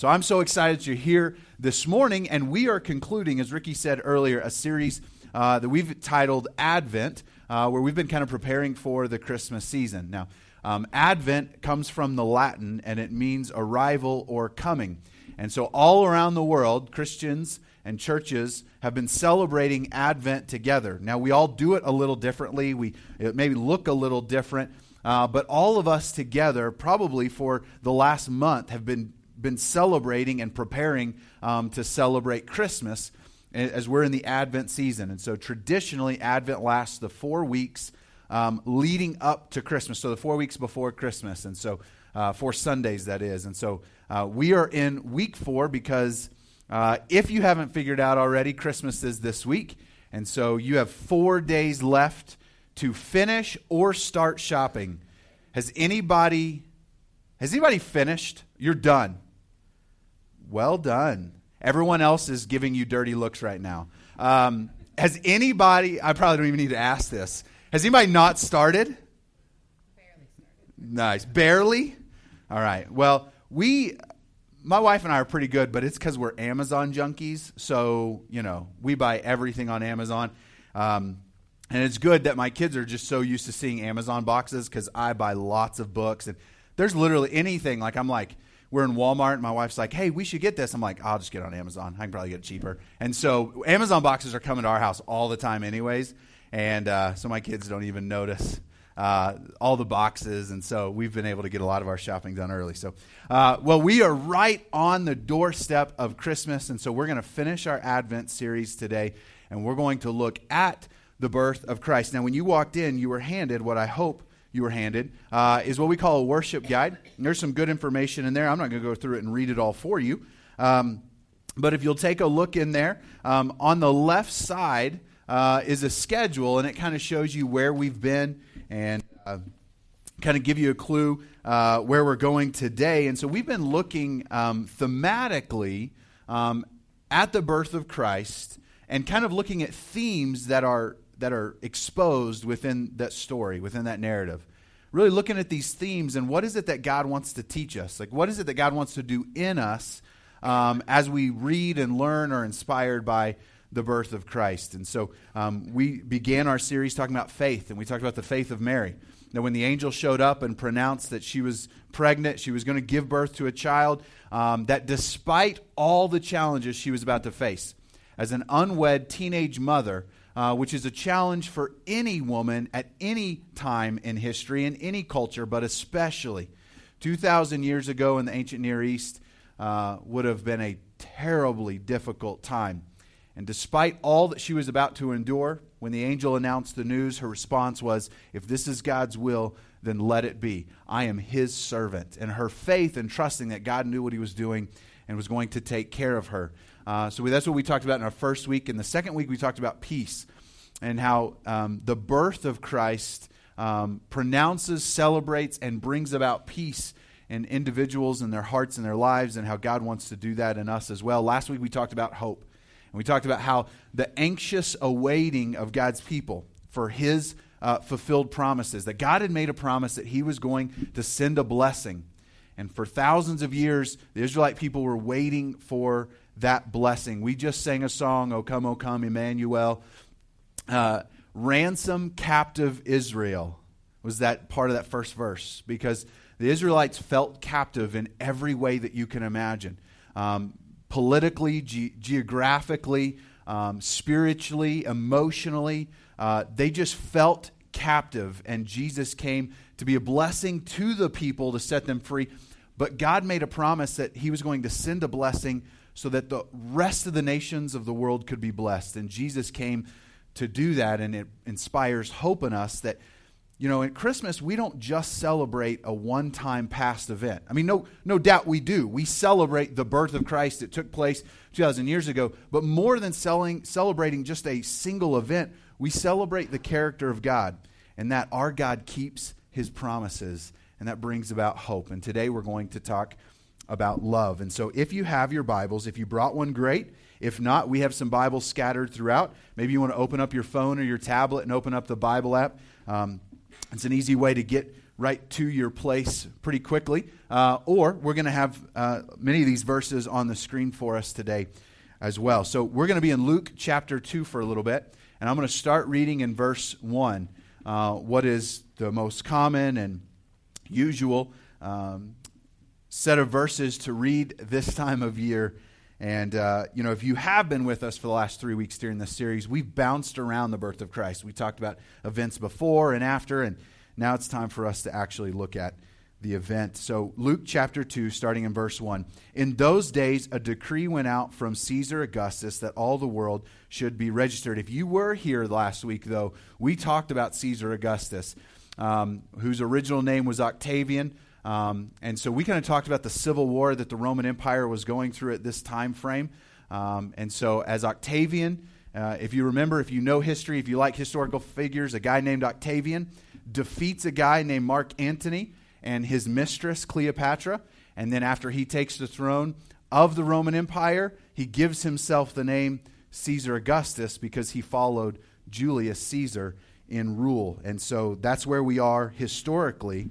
So I'm so excited you're here this morning, and we are concluding, as Ricky said earlier, a series uh, that we've titled Advent, uh, where we've been kind of preparing for the Christmas season. Now, um, Advent comes from the Latin, and it means arrival or coming. And so, all around the world, Christians and churches have been celebrating Advent together. Now, we all do it a little differently. We it maybe look a little different, uh, but all of us together, probably for the last month, have been been celebrating and preparing um, to celebrate Christmas as we're in the Advent season. And so, traditionally, Advent lasts the four weeks um, leading up to Christmas. So, the four weeks before Christmas, and so uh, four Sundays that is. And so, uh, we are in week four because uh, if you haven't figured out already, Christmas is this week. And so you have four days left to finish or start shopping. Has anybody has anybody finished? You're done. Well done. Everyone else is giving you dirty looks right now. Um, has anybody? I probably don't even need to ask this. Has anybody not started? Barely started. Nice. Barely. All right. Well, we my wife and I are pretty good, but it's because we're Amazon junkies. So, you know, we buy everything on Amazon. Um, and it's good that my kids are just so used to seeing Amazon boxes because I buy lots of books. And there's literally anything. Like, I'm like, we're in Walmart, and my wife's like, hey, we should get this. I'm like, I'll just get it on Amazon. I can probably get it cheaper. And so, Amazon boxes are coming to our house all the time, anyways. And uh, so, my kids don't even notice uh, all the boxes, and so we've been able to get a lot of our shopping done early. So, uh, well, we are right on the doorstep of Christmas, and so we're going to finish our Advent series today, and we're going to look at the birth of Christ. Now, when you walked in, you were handed what I hope you were handed uh, is what we call a worship guide. And there's some good information in there. I'm not going to go through it and read it all for you. Um, but if you'll take a look in there, um, on the left side uh, is a schedule, and it kind of shows you where we've been and uh, kind of give you a clue uh, where we're going today. And so we've been looking um, thematically um, at the birth of Christ and kind of looking at themes that are that are exposed within that story, within that narrative. Really looking at these themes and what is it that God wants to teach us? Like, what is it that God wants to do in us um, as we read and learn or inspired by the birth of Christ. And so um, we began our series talking about faith, and we talked about the faith of Mary. Now, when the angel showed up and pronounced that she was pregnant, she was going to give birth to a child, um, that despite all the challenges she was about to face, as an unwed teenage mother, uh, which is a challenge for any woman at any time in history, in any culture, but especially 2,000 years ago in the ancient Near East, uh, would have been a terribly difficult time. And despite all that she was about to endure, when the angel announced the news, her response was, If this is God's will, then let it be. I am his servant. And her faith and trusting that God knew what he was doing and was going to take care of her. Uh, so that's what we talked about in our first week. In the second week, we talked about peace and how um, the birth of Christ um, pronounces, celebrates, and brings about peace in individuals and their hearts and their lives, and how God wants to do that in us as well. Last week, we talked about hope. And we talked about how the anxious awaiting of God's people for his uh, fulfilled promises, that God had made a promise that he was going to send a blessing. And for thousands of years, the Israelite people were waiting for that blessing. We just sang a song, O come, O come, Emmanuel. Uh, ransom captive Israel was that part of that first verse because the Israelites felt captive in every way that you can imagine. Um, politically, ge- geographically, um, spiritually, emotionally. Uh, they just felt captive, and Jesus came to be a blessing to the people to set them free. But God made a promise that He was going to send a blessing so that the rest of the nations of the world could be blessed. And Jesus came to do that, and it inspires hope in us that you know, at Christmas, we don't just celebrate a one time past event. I mean, no, no doubt we do. We celebrate the birth of Christ that took place 2,000 years ago. But more than selling, celebrating just a single event, we celebrate the character of God and that our God keeps his promises. And that brings about hope. And today we're going to talk about love. And so if you have your Bibles, if you brought one, great. If not, we have some Bibles scattered throughout. Maybe you want to open up your phone or your tablet and open up the Bible app. Um, it's an easy way to get right to your place pretty quickly, uh, or we're going to have uh, many of these verses on the screen for us today as well. So we're going to be in Luke chapter 2 for a little bit, and I'm going to start reading in verse 1, uh, what is the most common and usual um, set of verses to read this time of year. And, uh, you know, if you have been with us for the last three weeks during this series, we've bounced around the birth of Christ. We talked about events before and after, and now it's time for us to actually look at the event. So, Luke chapter 2, starting in verse 1. In those days, a decree went out from Caesar Augustus that all the world should be registered. If you were here last week, though, we talked about Caesar Augustus, um, whose original name was Octavian. Um, and so we kind of talked about the civil war that the Roman Empire was going through at this time frame. Um, and so, as Octavian, uh, if you remember, if you know history, if you like historical figures, a guy named Octavian defeats a guy named Mark Antony and his mistress Cleopatra. And then after he takes the throne of the Roman Empire, he gives himself the name Caesar Augustus because he followed Julius Caesar in rule. And so that's where we are historically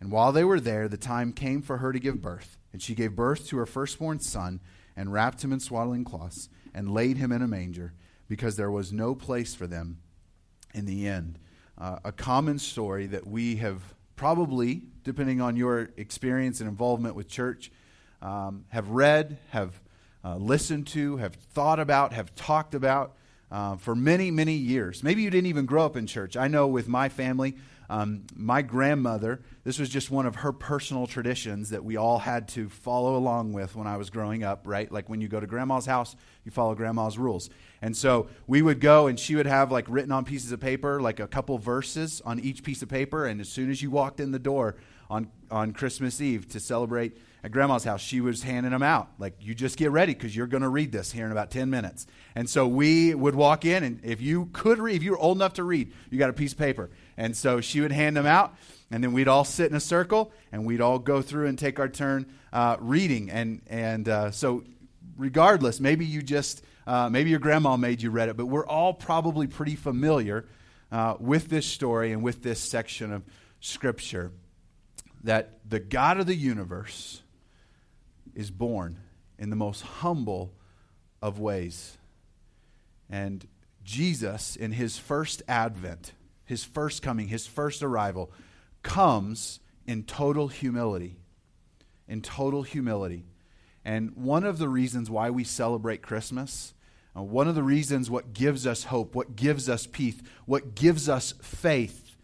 And while they were there, the time came for her to give birth. And she gave birth to her firstborn son, and wrapped him in swaddling cloths, and laid him in a manger, because there was no place for them in the end. Uh, a common story that we have probably, depending on your experience and involvement with church, um, have read, have uh, listened to, have thought about, have talked about uh, for many, many years. Maybe you didn't even grow up in church. I know with my family, um, my grandmother, this was just one of her personal traditions that we all had to follow along with when I was growing up, right? Like when you go to grandma's house, you follow grandma's rules. And so we would go and she would have like written on pieces of paper, like a couple verses on each piece of paper. And as soon as you walked in the door on, on Christmas Eve to celebrate at grandma's house, she was handing them out. Like, you just get ready because you're going to read this here in about 10 minutes. And so we would walk in, and if you could read, if you were old enough to read, you got a piece of paper. And so she would hand them out, and then we'd all sit in a circle, and we'd all go through and take our turn uh, reading. And, and uh, so, regardless, maybe you just, uh, maybe your grandma made you read it, but we're all probably pretty familiar uh, with this story and with this section of Scripture that the God of the universe is born in the most humble of ways. And Jesus, in his first advent, his first coming, his first arrival, comes in total humility. In total humility. And one of the reasons why we celebrate Christmas, uh, one of the reasons what gives us hope, what gives us peace, what gives us faith,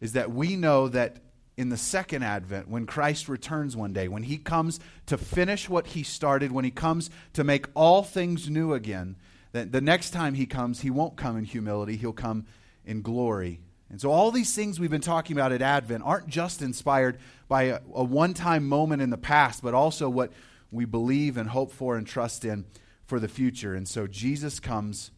is that we know that in the second advent, when Christ returns one day, when he comes to finish what he started, when he comes to make all things new again, that the next time he comes, he won't come in humility, he'll come in glory. And so, all these things we've been talking about at Advent aren't just inspired by a, a one time moment in the past, but also what we believe and hope for and trust in for the future. And so, Jesus comes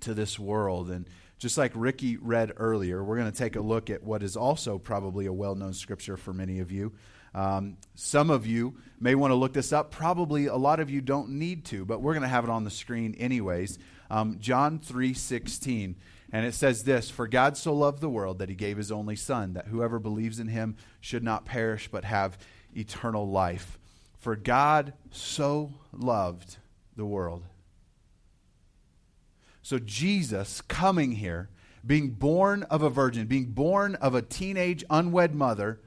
to this world. And just like Ricky read earlier, we're going to take a look at what is also probably a well known scripture for many of you. Um, some of you may want to look this up. Probably a lot of you don't need to, but we're going to have it on the screen anyways. Um, John three sixteen. And it says this For God so loved the world that he gave his only Son, that whoever believes in him should not perish but have eternal life. For God so loved the world. So Jesus coming here, being born of a virgin, being born of a teenage unwed mother,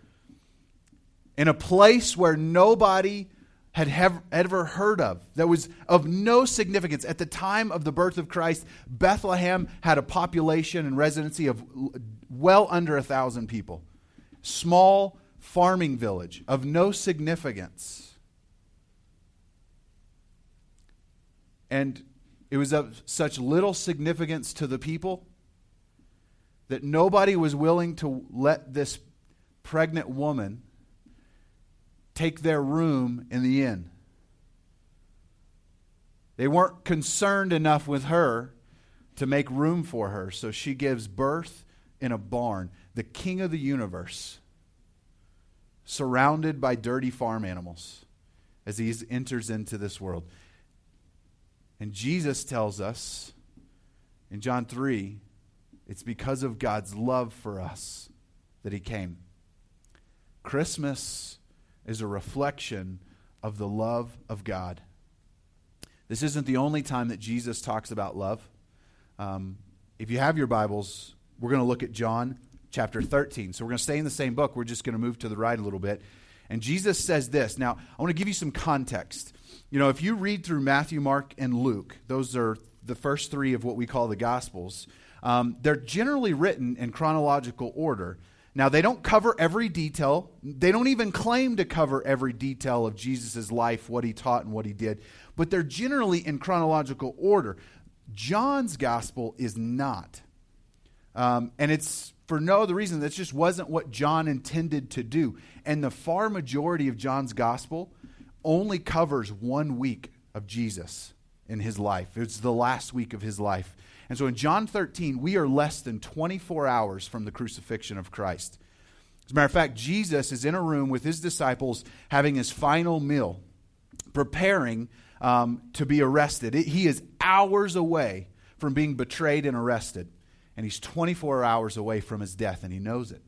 in a place where nobody had ever heard of, that was of no significance. At the time of the birth of Christ, Bethlehem had a population and residency of well under a thousand people. Small farming village of no significance. And it was of such little significance to the people that nobody was willing to let this pregnant woman take their room in the inn. They weren't concerned enough with her to make room for her, so she gives birth in a barn. The king of the universe, surrounded by dirty farm animals as he enters into this world. And Jesus tells us in John 3 it's because of God's love for us that he came. Christmas is a reflection of the love of God. This isn't the only time that Jesus talks about love. Um, if you have your Bibles, we're going to look at John chapter 13. So we're going to stay in the same book. We're just going to move to the right a little bit. And Jesus says this. Now, I want to give you some context. You know, if you read through Matthew, Mark, and Luke, those are the first three of what we call the Gospels. Um, they're generally written in chronological order. Now, they don't cover every detail. They don't even claim to cover every detail of Jesus' life, what he taught, and what he did, but they're generally in chronological order. John's gospel is not. Um, and it's for no other reason. That just wasn't what John intended to do. And the far majority of John's gospel only covers one week of Jesus in his life. It's the last week of his life. And so in John 13, we are less than 24 hours from the crucifixion of Christ. As a matter of fact, Jesus is in a room with his disciples having his final meal, preparing um, to be arrested. He is hours away from being betrayed and arrested. And he's 24 hours away from his death, and he knows it.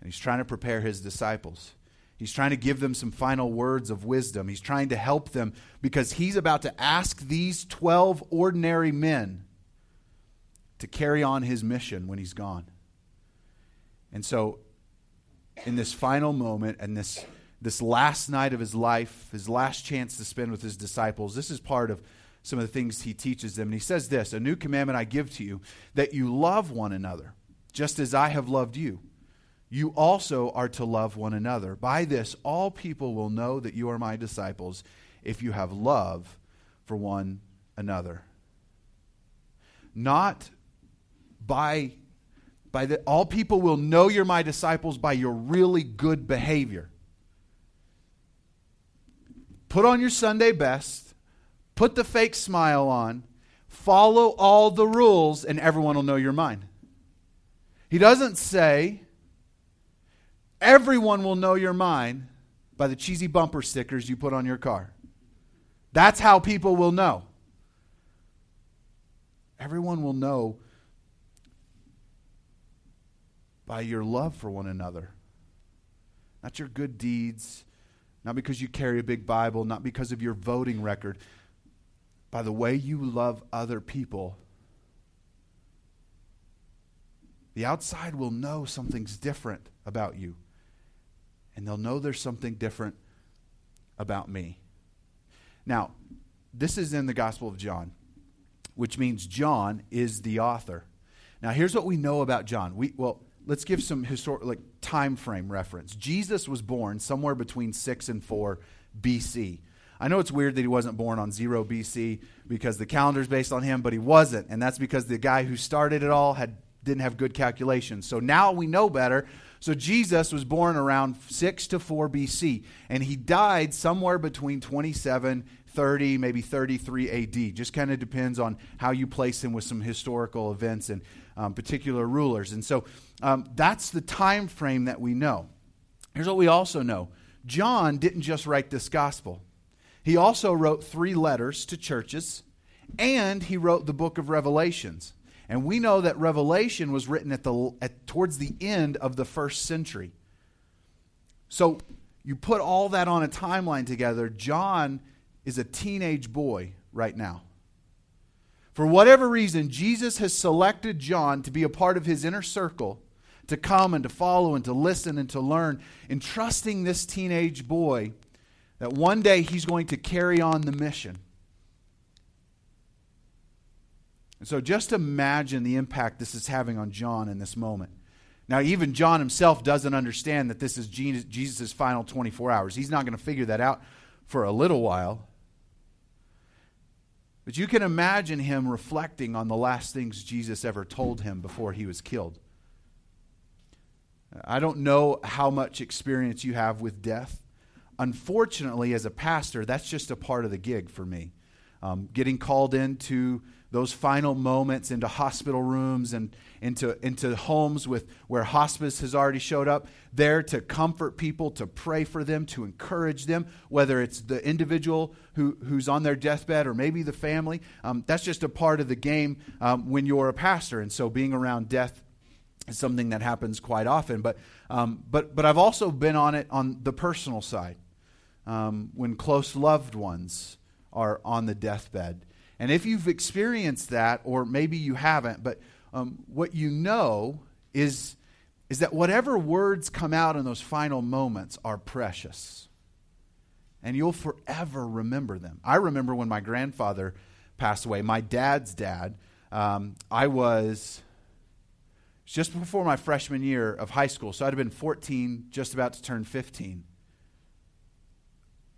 And he's trying to prepare his disciples. He's trying to give them some final words of wisdom. He's trying to help them because he's about to ask these 12 ordinary men to carry on his mission when he's gone. And so, in this final moment and this, this last night of his life, his last chance to spend with his disciples, this is part of some of the things he teaches them. And he says this A new commandment I give to you, that you love one another, just as I have loved you. You also are to love one another. By this, all people will know that you are my disciples if you have love for one another. Not by by the, all people will know you're my disciples by your really good behavior. Put on your Sunday best, put the fake smile on, follow all the rules, and everyone will know you're mine. He doesn't say, everyone will know you're mine by the cheesy bumper stickers you put on your car. That's how people will know. Everyone will know by your love for one another. Not your good deeds, not because you carry a big Bible, not because of your voting record, by the way you love other people. The outside will know something's different about you, and they'll know there's something different about me. Now, this is in the Gospel of John, which means John is the author. Now, here's what we know about John. We, well, let's give some historic like time frame reference. Jesus was born somewhere between 6 and 4 BC. I know it's weird that he wasn't born on 0 BC because the calendar's based on him, but he wasn't, and that's because the guy who started it all had didn't have good calculations. So now we know better. So Jesus was born around 6 to 4 BC, and he died somewhere between 27 30, maybe 33 AD. Just kind of depends on how you place him with some historical events and um, particular rulers. And so um, that's the time frame that we know. Here's what we also know John didn't just write this gospel, he also wrote three letters to churches, and he wrote the book of Revelations. And we know that Revelation was written at the, at, towards the end of the first century. So you put all that on a timeline together. John is a teenage boy right now. For whatever reason, Jesus has selected John to be a part of his inner circle, to come and to follow and to listen and to learn, entrusting this teenage boy that one day he's going to carry on the mission. And so just imagine the impact this is having on John in this moment. Now, even John himself doesn't understand that this is Jesus' final 24 hours. He's not going to figure that out for a little while. But you can imagine him reflecting on the last things Jesus ever told him before he was killed. I don't know how much experience you have with death. unfortunately, as a pastor, that's just a part of the gig for me. Um, getting called into those final moments into hospital rooms and into, into homes with where hospice has already showed up, there to comfort people, to pray for them, to encourage them, whether it's the individual who, who's on their deathbed or maybe the family. Um, that's just a part of the game um, when you're a pastor. And so being around death is something that happens quite often. But, um, but, but I've also been on it on the personal side um, when close loved ones are on the deathbed. And if you've experienced that, or maybe you haven't, but um, what you know is, is that whatever words come out in those final moments are precious. And you'll forever remember them. I remember when my grandfather passed away, my dad's dad. Um, I was just before my freshman year of high school, so I'd have been 14, just about to turn 15.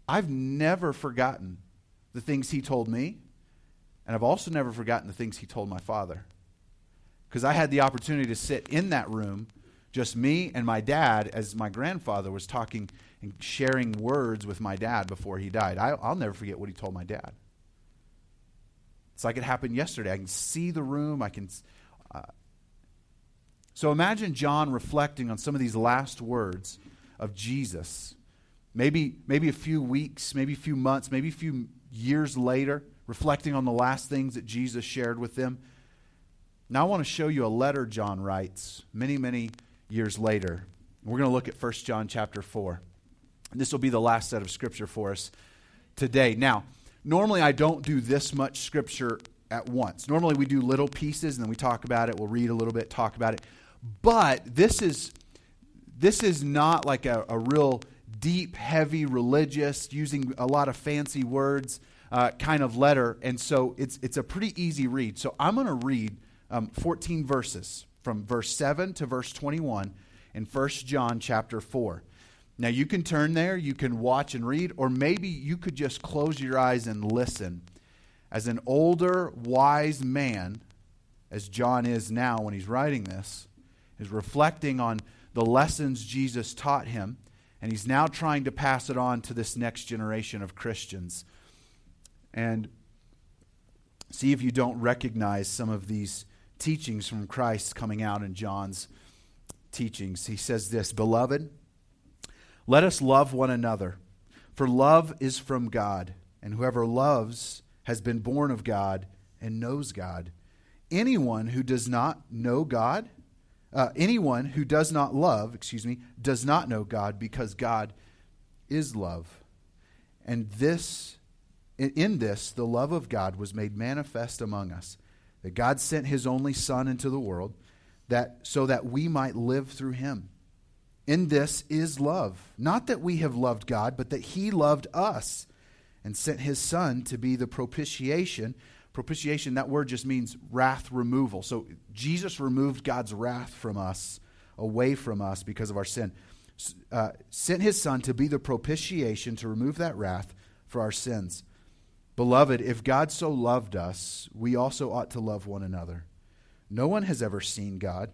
I've never forgotten the things he told me, and I've also never forgotten the things he told my father. Because I had the opportunity to sit in that room, just me and my dad, as my grandfather was talking and sharing words with my dad before he died. I, will never forget what he told my dad. It's like it happened yesterday. I can see the room. I can. Uh, so imagine John reflecting on some of these last words of Jesus. Maybe, maybe a few weeks, maybe a few months, maybe a few years later, reflecting on the last things that Jesus shared with them. Now, I want to show you a letter John writes many, many years later. We're going to look at 1 John chapter 4. This will be the last set of scripture for us today. Now, normally I don't do this much scripture at once. Normally we do little pieces and then we talk about it, we'll read a little bit, talk about it. But this is this is not like a, a real deep, heavy, religious, using a lot of fancy words uh, kind of letter. And so it's, it's a pretty easy read. So I'm going to read um, 14 verses from verse 7 to verse 21 in 1 John chapter 4. Now you can turn there, you can watch and read, or maybe you could just close your eyes and listen. As an older, wise man, as John is now when he's writing this, is reflecting on the lessons Jesus taught him and he's now trying to pass it on to this next generation of Christians. And see if you don't recognize some of these teachings from Christ coming out in John's teachings. He says this Beloved, let us love one another, for love is from God, and whoever loves has been born of God and knows God. Anyone who does not know God uh, anyone who does not love, excuse me, does not know God because God is love. And this, in this, the love of God was made manifest among us. That God sent his only Son into the world that, so that we might live through him. In this is love. Not that we have loved God, but that he loved us and sent his Son to be the propitiation Propitiation, that word just means wrath removal. So Jesus removed God's wrath from us, away from us because of our sin. Uh, sent his son to be the propitiation to remove that wrath for our sins. Beloved, if God so loved us, we also ought to love one another. No one has ever seen God.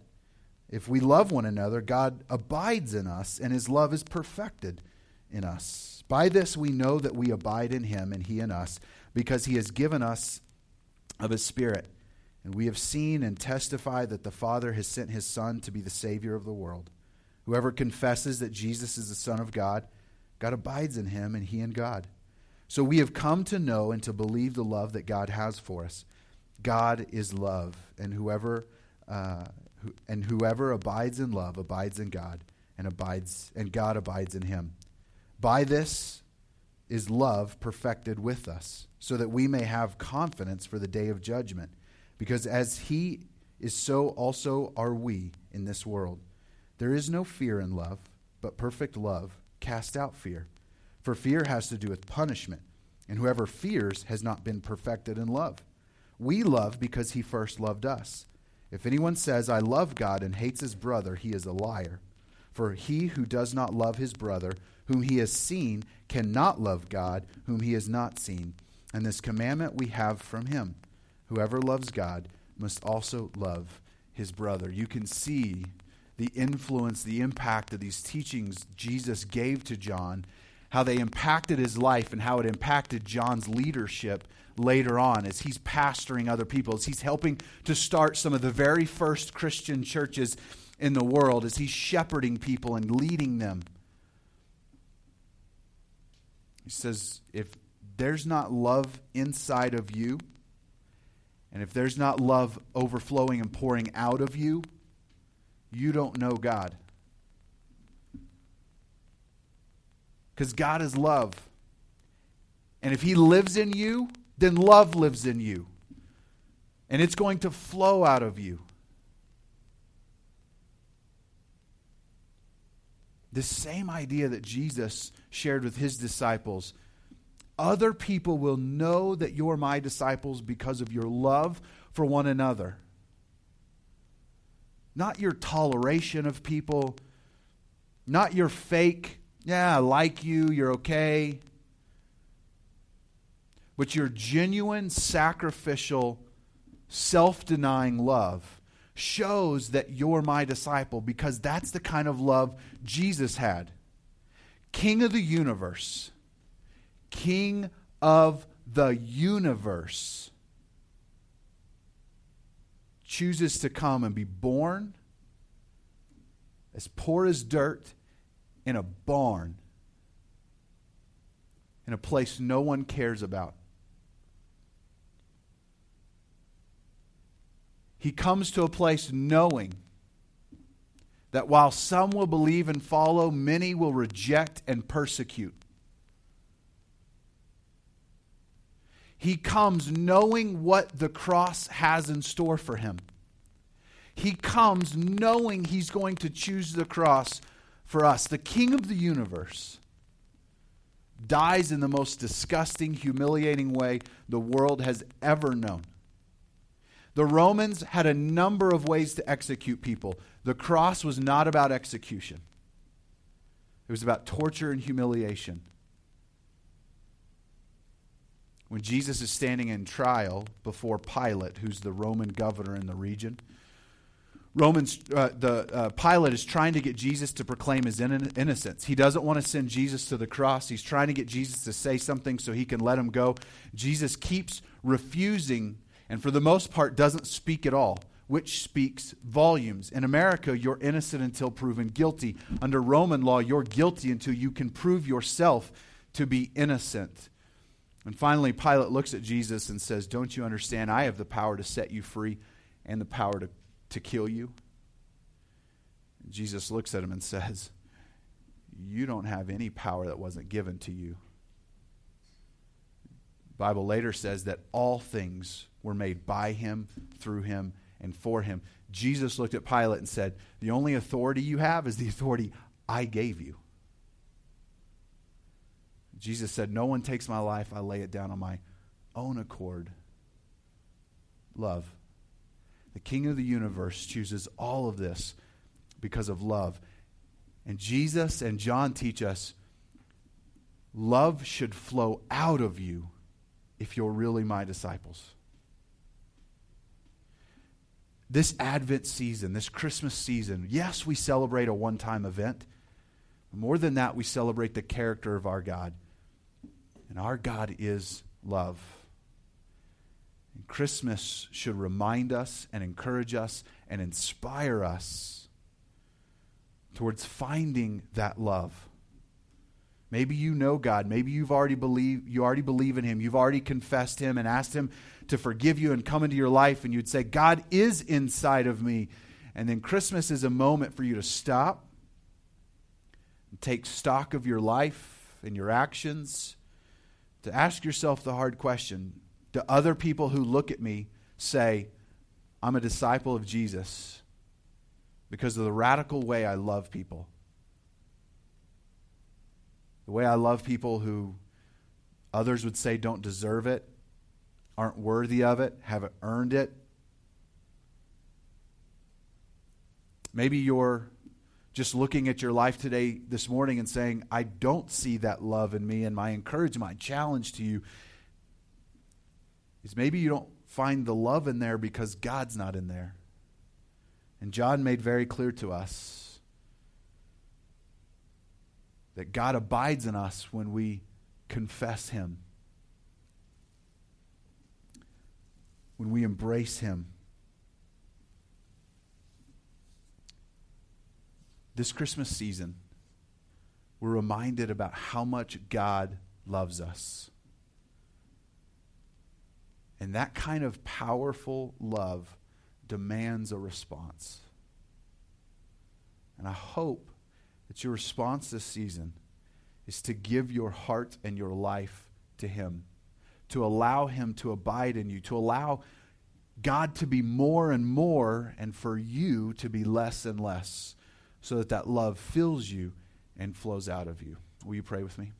If we love one another, God abides in us, and his love is perfected in us. By this we know that we abide in him and he in us, because he has given us of his Spirit. And we have seen and testified that the Father has sent his Son to be the Savior of the world. Whoever confesses that Jesus is the Son of God, God abides in him, and he in God. So we have come to know and to believe the love that God has for us. God is love, and whoever uh, who, and whoever abides in love abides in God, and abides and God abides in him. By this is love perfected with us, so that we may have confidence for the day of judgment. Because as he is, so also are we in this world. There is no fear in love, but perfect love casts out fear. For fear has to do with punishment, and whoever fears has not been perfected in love. We love because he first loved us. If anyone says, I love God and hates his brother, he is a liar. For he who does not love his brother, whom he has seen, cannot love God, whom he has not seen. And this commandment we have from him whoever loves God must also love his brother. You can see the influence, the impact of these teachings Jesus gave to John, how they impacted his life and how it impacted John's leadership later on as he's pastoring other people, as he's helping to start some of the very first Christian churches in the world, as he's shepherding people and leading them. He says, if there's not love inside of you, and if there's not love overflowing and pouring out of you, you don't know God. Because God is love. And if He lives in you, then love lives in you. And it's going to flow out of you. The same idea that Jesus shared with his disciples. Other people will know that you're my disciples because of your love for one another. Not your toleration of people, not your fake, yeah, I like you, you're okay but your genuine, sacrificial, self denying love shows that you're my disciple because that's the kind of love Jesus had. King of the universe, King of the universe, chooses to come and be born as poor as dirt in a barn in a place no one cares about. he comes to a place knowing that while some will believe and follow, many will reject and persecute. He comes knowing what the cross has in store for him. He comes knowing he's going to choose the cross for us. The King of the universe dies in the most disgusting, humiliating way the world has ever known. The Romans had a number of ways to execute people. The cross was not about execution, it was about torture and humiliation. When Jesus is standing in trial before Pilate, who's the Roman governor in the region, Romans, uh, the uh, Pilate is trying to get Jesus to proclaim his in- innocence. He doesn't want to send Jesus to the cross. He's trying to get Jesus to say something so he can let him go. Jesus keeps refusing and for the most part doesn't speak at all, which speaks volumes. In America, you're innocent until proven guilty. Under Roman law, you're guilty until you can prove yourself to be innocent. And finally, Pilate looks at Jesus and says, Don't you understand? I have the power to set you free and the power to, to kill you. Jesus looks at him and says, You don't have any power that wasn't given to you. The Bible later says that all things were made by him, through him, and for him. Jesus looked at Pilate and said, The only authority you have is the authority I gave you. Jesus said, No one takes my life, I lay it down on my own accord. Love. The King of the universe chooses all of this because of love. And Jesus and John teach us love should flow out of you if you're really my disciples this Advent season, this Christmas season, yes, we celebrate a one time event. More than that, we celebrate the character of our God. And our God is love. And Christmas should remind us and encourage us and inspire us towards finding that love. Maybe you know God. Maybe you've already believe you already believe in him. You've already confessed him and asked him to forgive you and come into your life and you'd say God is inside of me. And then Christmas is a moment for you to stop and take stock of your life and your actions to ask yourself the hard question, do other people who look at me say I'm a disciple of Jesus because of the radical way I love people? The way I love people who others would say don't deserve it, aren't worthy of it, haven't earned it. Maybe you're just looking at your life today, this morning, and saying, I don't see that love in me. And my encouragement, my challenge to you is maybe you don't find the love in there because God's not in there. And John made very clear to us that God abides in us when we confess Him, when we embrace Him. This Christmas season, we're reminded about how much God loves us. And that kind of powerful love demands a response. And I hope that your response this season is to give your heart and your life to Him, to allow Him to abide in you, to allow God to be more and more, and for you to be less and less, so that that love fills you and flows out of you. Will you pray with me?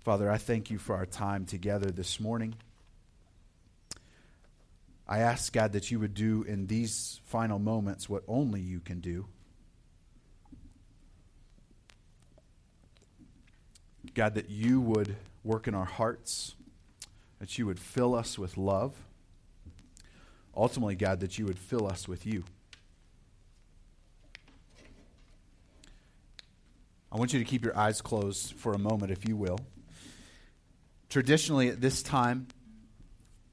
Father, I thank you for our time together this morning. I ask, God, that you would do in these final moments what only you can do. God, that you would work in our hearts, that you would fill us with love. Ultimately, God, that you would fill us with you. I want you to keep your eyes closed for a moment, if you will. Traditionally, at this time,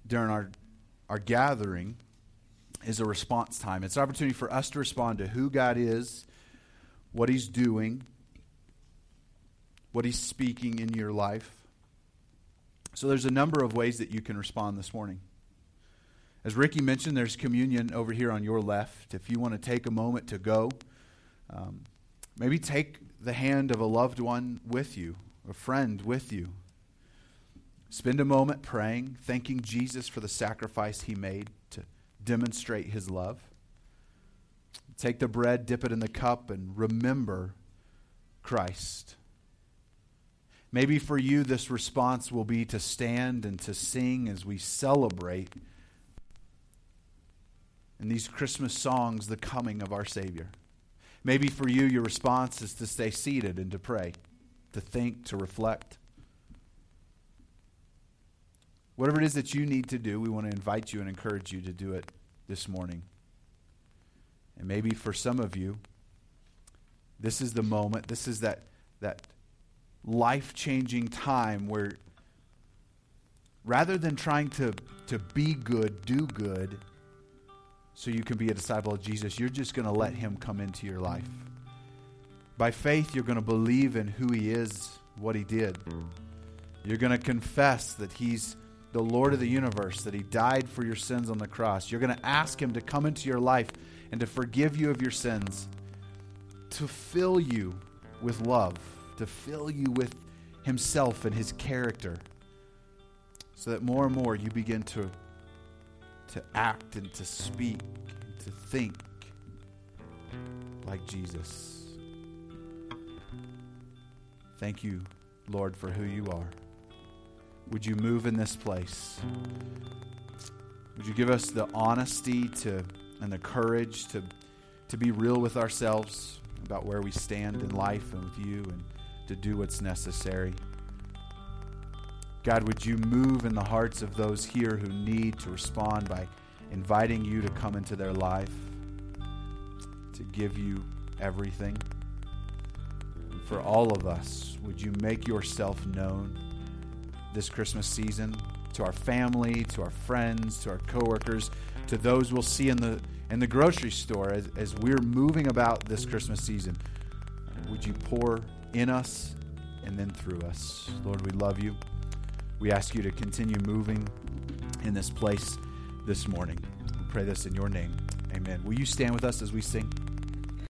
during our, our gathering, is a response time. It's an opportunity for us to respond to who God is, what He's doing, what He's speaking in your life. So there's a number of ways that you can respond this morning. As Ricky mentioned, there's communion over here on your left. If you want to take a moment to go, um, maybe take the hand of a loved one with you, a friend with you. Spend a moment praying, thanking Jesus for the sacrifice he made to demonstrate his love. Take the bread, dip it in the cup, and remember Christ. Maybe for you, this response will be to stand and to sing as we celebrate in these Christmas songs the coming of our Savior. Maybe for you, your response is to stay seated and to pray, to think, to reflect. Whatever it is that you need to do, we want to invite you and encourage you to do it this morning. And maybe for some of you, this is the moment, this is that, that life changing time where rather than trying to, to be good, do good, so you can be a disciple of Jesus, you're just going to let him come into your life. By faith, you're going to believe in who he is, what he did. You're going to confess that he's the Lord of the universe, that he died for your sins on the cross. You're going to ask him to come into your life and to forgive you of your sins, to fill you with love to fill you with Himself and His character, so that more and more you begin to, to act and to speak and to think like Jesus. Thank you, Lord, for who you are. Would you move in this place? Would you give us the honesty to and the courage to, to be real with ourselves about where we stand in life and with you and to do what's necessary. God, would you move in the hearts of those here who need to respond by inviting you to come into their life, to give you everything? For all of us, would you make yourself known this Christmas season to our family, to our friends, to our coworkers, to those we'll see in the in the grocery store as, as we're moving about this Christmas season? Would you pour in us and then through us. Lord, we love you. We ask you to continue moving in this place this morning. We pray this in your name. Amen. Will you stand with us as we sing?